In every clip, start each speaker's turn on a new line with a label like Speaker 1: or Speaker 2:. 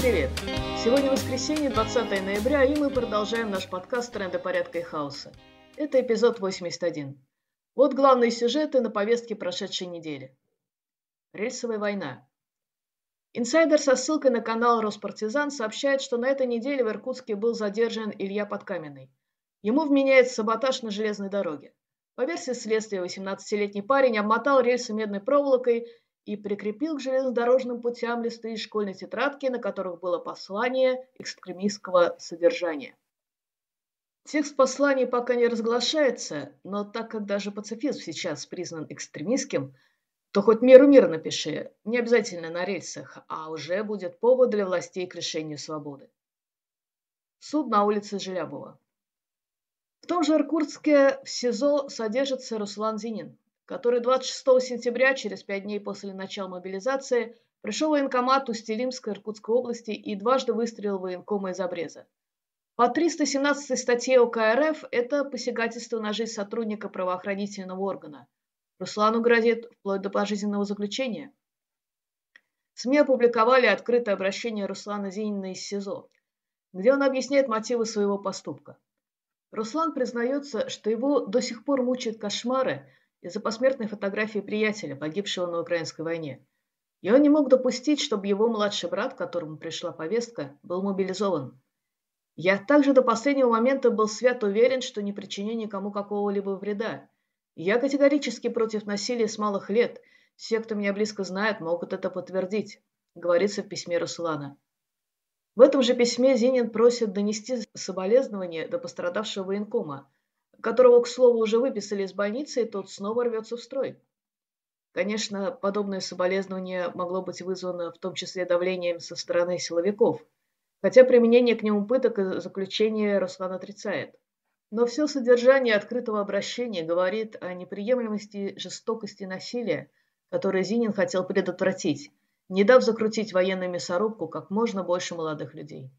Speaker 1: привет! Сегодня воскресенье, 20 ноября, и мы продолжаем наш подкаст «Тренды порядка и хаоса». Это эпизод 81. Вот главные сюжеты на повестке прошедшей недели. Рельсовая война. Инсайдер со ссылкой на канал «Роспартизан» сообщает, что на этой неделе в Иркутске был задержан Илья Подкаменный. Ему вменяется саботаж на железной дороге. По версии следствия, 18-летний парень обмотал рельсы медной проволокой и прикрепил к железнодорожным путям листы из школьной тетрадки, на которых было послание экстремистского содержания. Текст послания пока не разглашается, но так как даже пацифизм сейчас признан экстремистским, то хоть миру мир напиши, не обязательно на рельсах, а уже будет повод для властей к лишению свободы. Суд на улице Желябова. В том же Иркутске в СИЗО содержится Руслан Зинин, который 26 сентября, через пять дней после начала мобилизации, пришел в военкомат Усть-Илимской Иркутской области и дважды выстрелил военкома из обреза. По 317 статье УК РФ это посягательство на жизнь сотрудника правоохранительного органа. Руслану грозит вплоть до пожизненного заключения. СМИ опубликовали открытое обращение Руслана Зинина из СИЗО, где он объясняет мотивы своего поступка. Руслан признается, что его до сих пор мучают кошмары из-за посмертной фотографии приятеля, погибшего на украинской войне. И он не мог допустить, чтобы его младший брат, которому пришла повестка, был мобилизован. Я также до последнего момента был свят уверен, что не причиню никому какого-либо вреда. Я категорически против насилия с малых лет. Все, кто меня близко знает, могут это подтвердить, говорится в письме Руслана. В этом же письме Зинин просит донести соболезнования до пострадавшего военкома, которого, к слову, уже выписали из больницы, и тот снова рвется в строй. Конечно, подобное соболезнование могло быть вызвано в том числе давлением со стороны силовиков, хотя применение к нему пыток и заключения Руслан отрицает. Но все содержание открытого обращения говорит о неприемлемости жестокости насилия, которое Зинин хотел предотвратить, не дав закрутить военную мясорубку как можно больше молодых людей.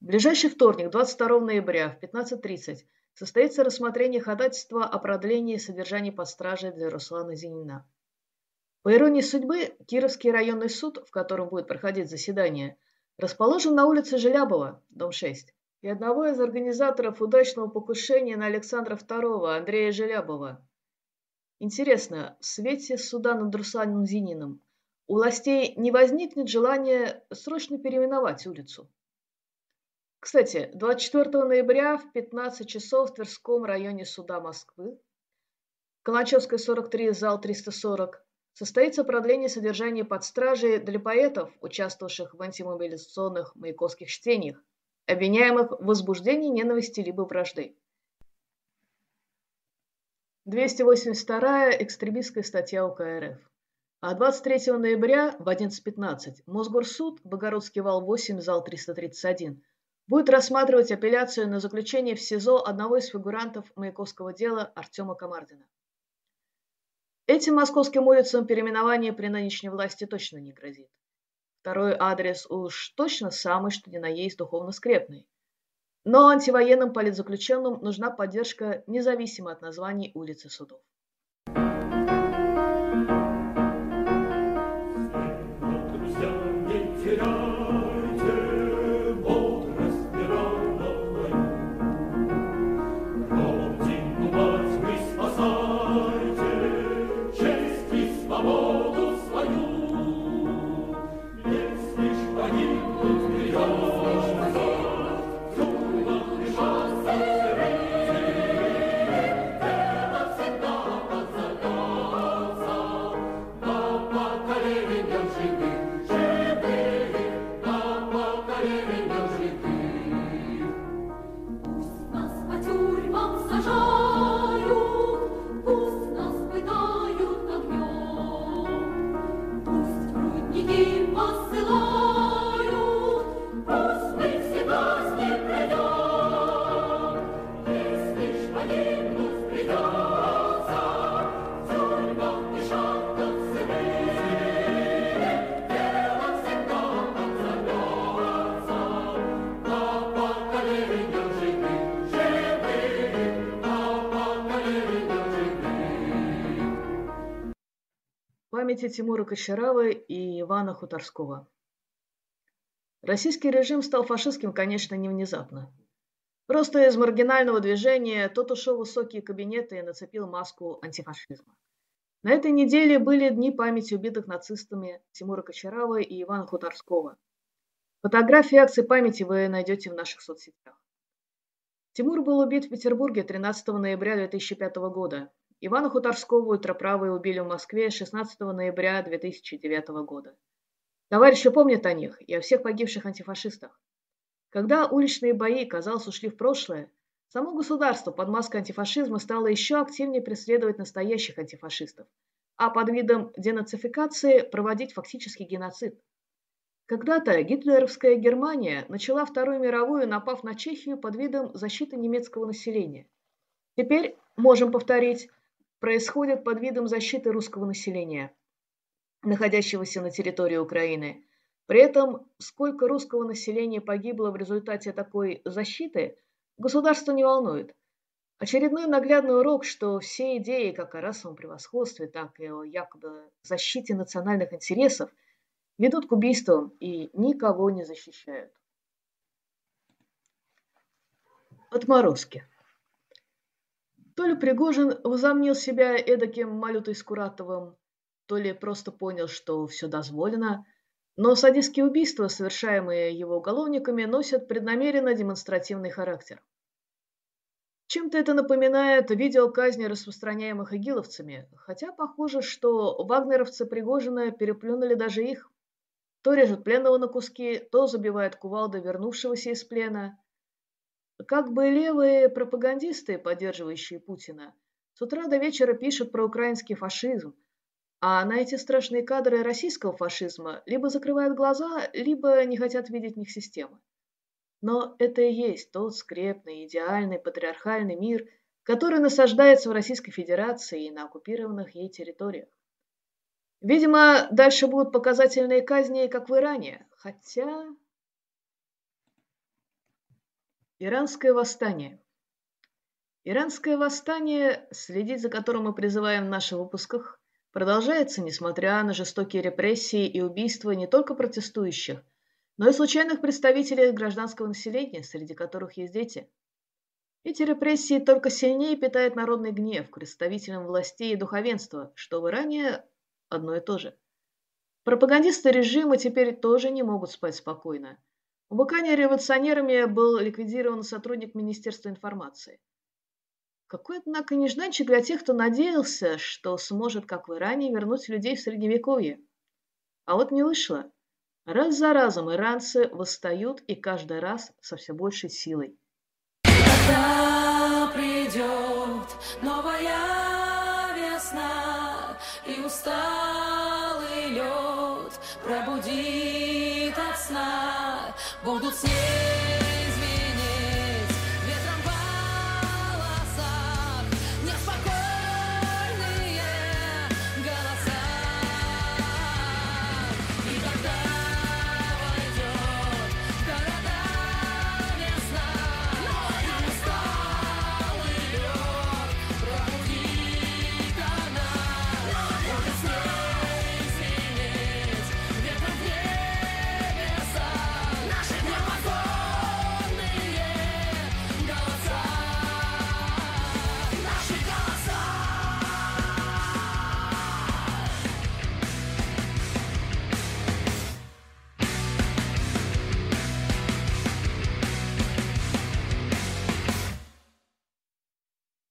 Speaker 1: В ближайший вторник, 22 ноября в 15.30 состоится рассмотрение ходатайства о продлении содержания под стражей для Руслана Зинина. По иронии судьбы, Кировский районный суд, в котором будет проходить заседание, расположен на улице Желябова, дом 6, и одного из организаторов удачного покушения на Александра II, Андрея Желябова. Интересно, в свете суда над Русланом Зининым у властей не возникнет желания срочно переименовать улицу? Кстати, 24 ноября в 15 часов в Тверском районе суда Москвы, Калачевская 43, зал 340, состоится продление содержания под стражей для поэтов, участвовавших в антимобилизационных маяковских чтениях, обвиняемых в возбуждении ненависти либо вражды. 282 экстремистская статья УК РФ. А 23 ноября в 11.15 Мосгорсуд, Богородский вал 8, зал 331, будет рассматривать апелляцию на заключение в СИЗО одного из фигурантов Маяковского дела Артема Комардина. Этим московским улицам переименование при нынешней власти точно не грозит. Второй адрес уж точно самый, что ни на есть духовно скрепный. Но антивоенным политзаключенным нужна поддержка независимо от названий улиц и судов. Памяти Тимура Кочаравы и Ивана Хуторского. Российский режим стал фашистским, конечно, не внезапно. Просто из маргинального движения тот ушел в высокие кабинеты и нацепил маску антифашизма. На этой неделе были дни памяти убитых нацистами Тимура Кочарава и Ивана Хуторского. Фотографии акции памяти вы найдете в наших соцсетях. Тимур был убит в Петербурге 13 ноября 2005 года. Ивана Хуторского ультраправые убили в Москве 16 ноября 2009 года. Товарищи помнят о них и о всех погибших антифашистах. Когда уличные бои, казалось, ушли в прошлое, само государство под маской антифашизма стало еще активнее преследовать настоящих антифашистов, а под видом денацификации проводить фактически геноцид. Когда-то гитлеровская Германия начала Вторую мировую, напав на Чехию под видом защиты немецкого населения. Теперь, можем повторить, происходит под видом защиты русского населения, находящегося на территории Украины. При этом, сколько русского населения погибло в результате такой защиты, государство не волнует. Очередной наглядный урок, что все идеи как о расовом превосходстве, так и о якобы защите национальных интересов – ведут к убийствам и никого не защищают. Отморозки. То ли Пригожин возомнил себя эдаким Малютой Скуратовым, то ли просто понял, что все дозволено, но садистские убийства, совершаемые его уголовниками, носят преднамеренно демонстративный характер. Чем-то это напоминает видео казни, распространяемых игиловцами, хотя похоже, что вагнеровцы Пригожина переплюнули даже их. То режут пленного на куски, то забивает кувалда вернувшегося из плена. Как бы левые пропагандисты, поддерживающие Путина, с утра до вечера пишут про украинский фашизм, а на эти страшные кадры российского фашизма либо закрывают глаза, либо не хотят видеть в них системы. Но это и есть тот скрепный, идеальный, патриархальный мир, который насаждается в Российской Федерации и на оккупированных ей территориях. Видимо, дальше будут показательные казни, как в Иране. Хотя... Иранское восстание. Иранское восстание, следить за которым мы призываем в наших выпусках, продолжается, несмотря на жестокие репрессии и убийства не только протестующих, но и случайных представителей гражданского населения, среди которых есть дети. Эти репрессии только сильнее питают народный гнев к представителям властей и духовенства, что в Иране одно и то же. Пропагандисты режима теперь тоже не могут спать спокойно. В революционерами был ликвидирован сотрудник Министерства информации. Какой, однако, нежданчик для тех, кто надеялся, что сможет, как в Иране, вернуть людей в Средневековье. А вот не вышло. Раз за разом иранцы восстают и каждый раз со все большей силой. Когда придет новая весна и усталость, пробудит от сна, будут снег.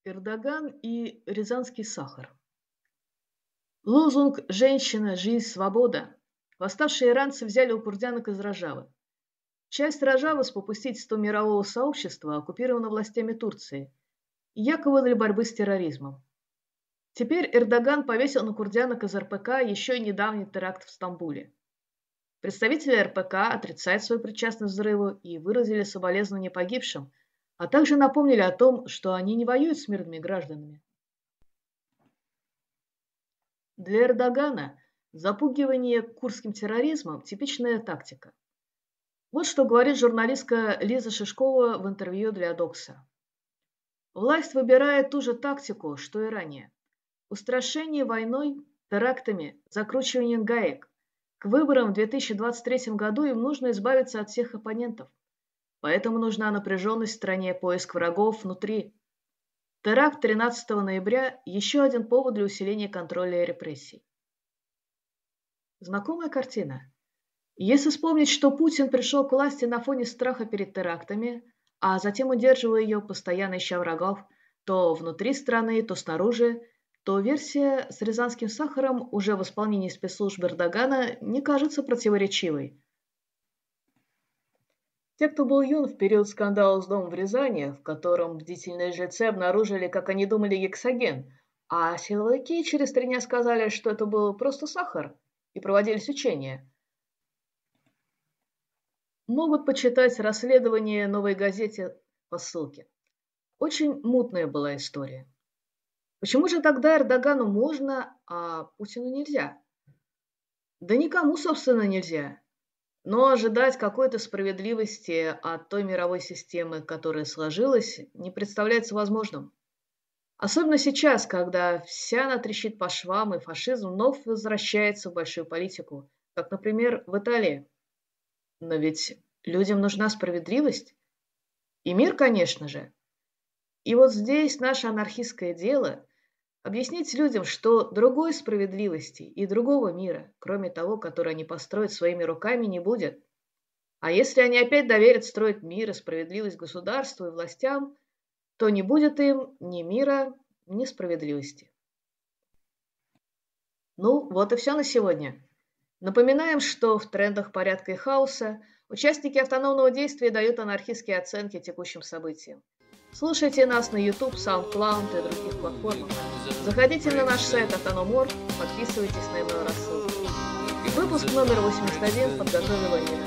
Speaker 1: Эрдоган и Рязанский сахар. Лозунг «Женщина, жизнь, свобода» восставшие иранцы взяли у курдянок из Рожавы. Часть Рожавы с попустительства мирового сообщества оккупирована властями Турции, якобы для борьбы с терроризмом. Теперь Эрдоган повесил на курдянок из РПК еще и недавний теракт в Стамбуле. Представители РПК отрицают свою причастность к взрыву и выразили соболезнования погибшим – а также напомнили о том, что они не воюют с мирными гражданами. Для Эрдогана запугивание курским терроризмом – типичная тактика. Вот что говорит журналистка Лиза Шишкова в интервью для Докса. Власть выбирает ту же тактику, что и ранее. Устрашение войной, терактами, закручивание гаек. К выборам в 2023 году им нужно избавиться от всех оппонентов. Поэтому нужна напряженность в стране, поиск врагов внутри. Теракт 13 ноября – еще один повод для усиления контроля и репрессий. Знакомая картина. Если вспомнить, что Путин пришел к власти на фоне страха перед терактами, а затем удерживая ее, постоянно ища врагов, то внутри страны, то снаружи, то версия с рязанским сахаром уже в исполнении спецслужб Эрдогана не кажется противоречивой. Те, кто был юн в период скандала с домом в Рязани, в котором бдительные жильцы обнаружили, как они думали, гексоген, а силовики через три дня сказали, что это был просто сахар, и проводились учения. Могут почитать расследование новой газете по ссылке. Очень мутная была история. Почему же тогда Эрдогану можно, а Путину нельзя? Да никому, собственно, нельзя. Но ожидать какой-то справедливости от той мировой системы, которая сложилась, не представляется возможным. Особенно сейчас, когда вся она трещит по швам, и фашизм вновь возвращается в большую политику, как, например, в Италии. Но ведь людям нужна справедливость. И мир, конечно же. И вот здесь наше анархистское дело – Объяснить людям, что другой справедливости и другого мира, кроме того, который они построят своими руками, не будет. А если они опять доверят строить мир и справедливость государству и властям, то не будет им ни мира, ни справедливости. Ну, вот и все на сегодня. Напоминаем, что в трендах порядка и хаоса участники автономного действия дают анархистские оценки текущим событиям. Слушайте нас на YouTube, SoundCloud и других платформах. Заходите на наш сайт Autonomor, подписывайтесь на email рассылку. Выпуск номер 81 подготовила Нина.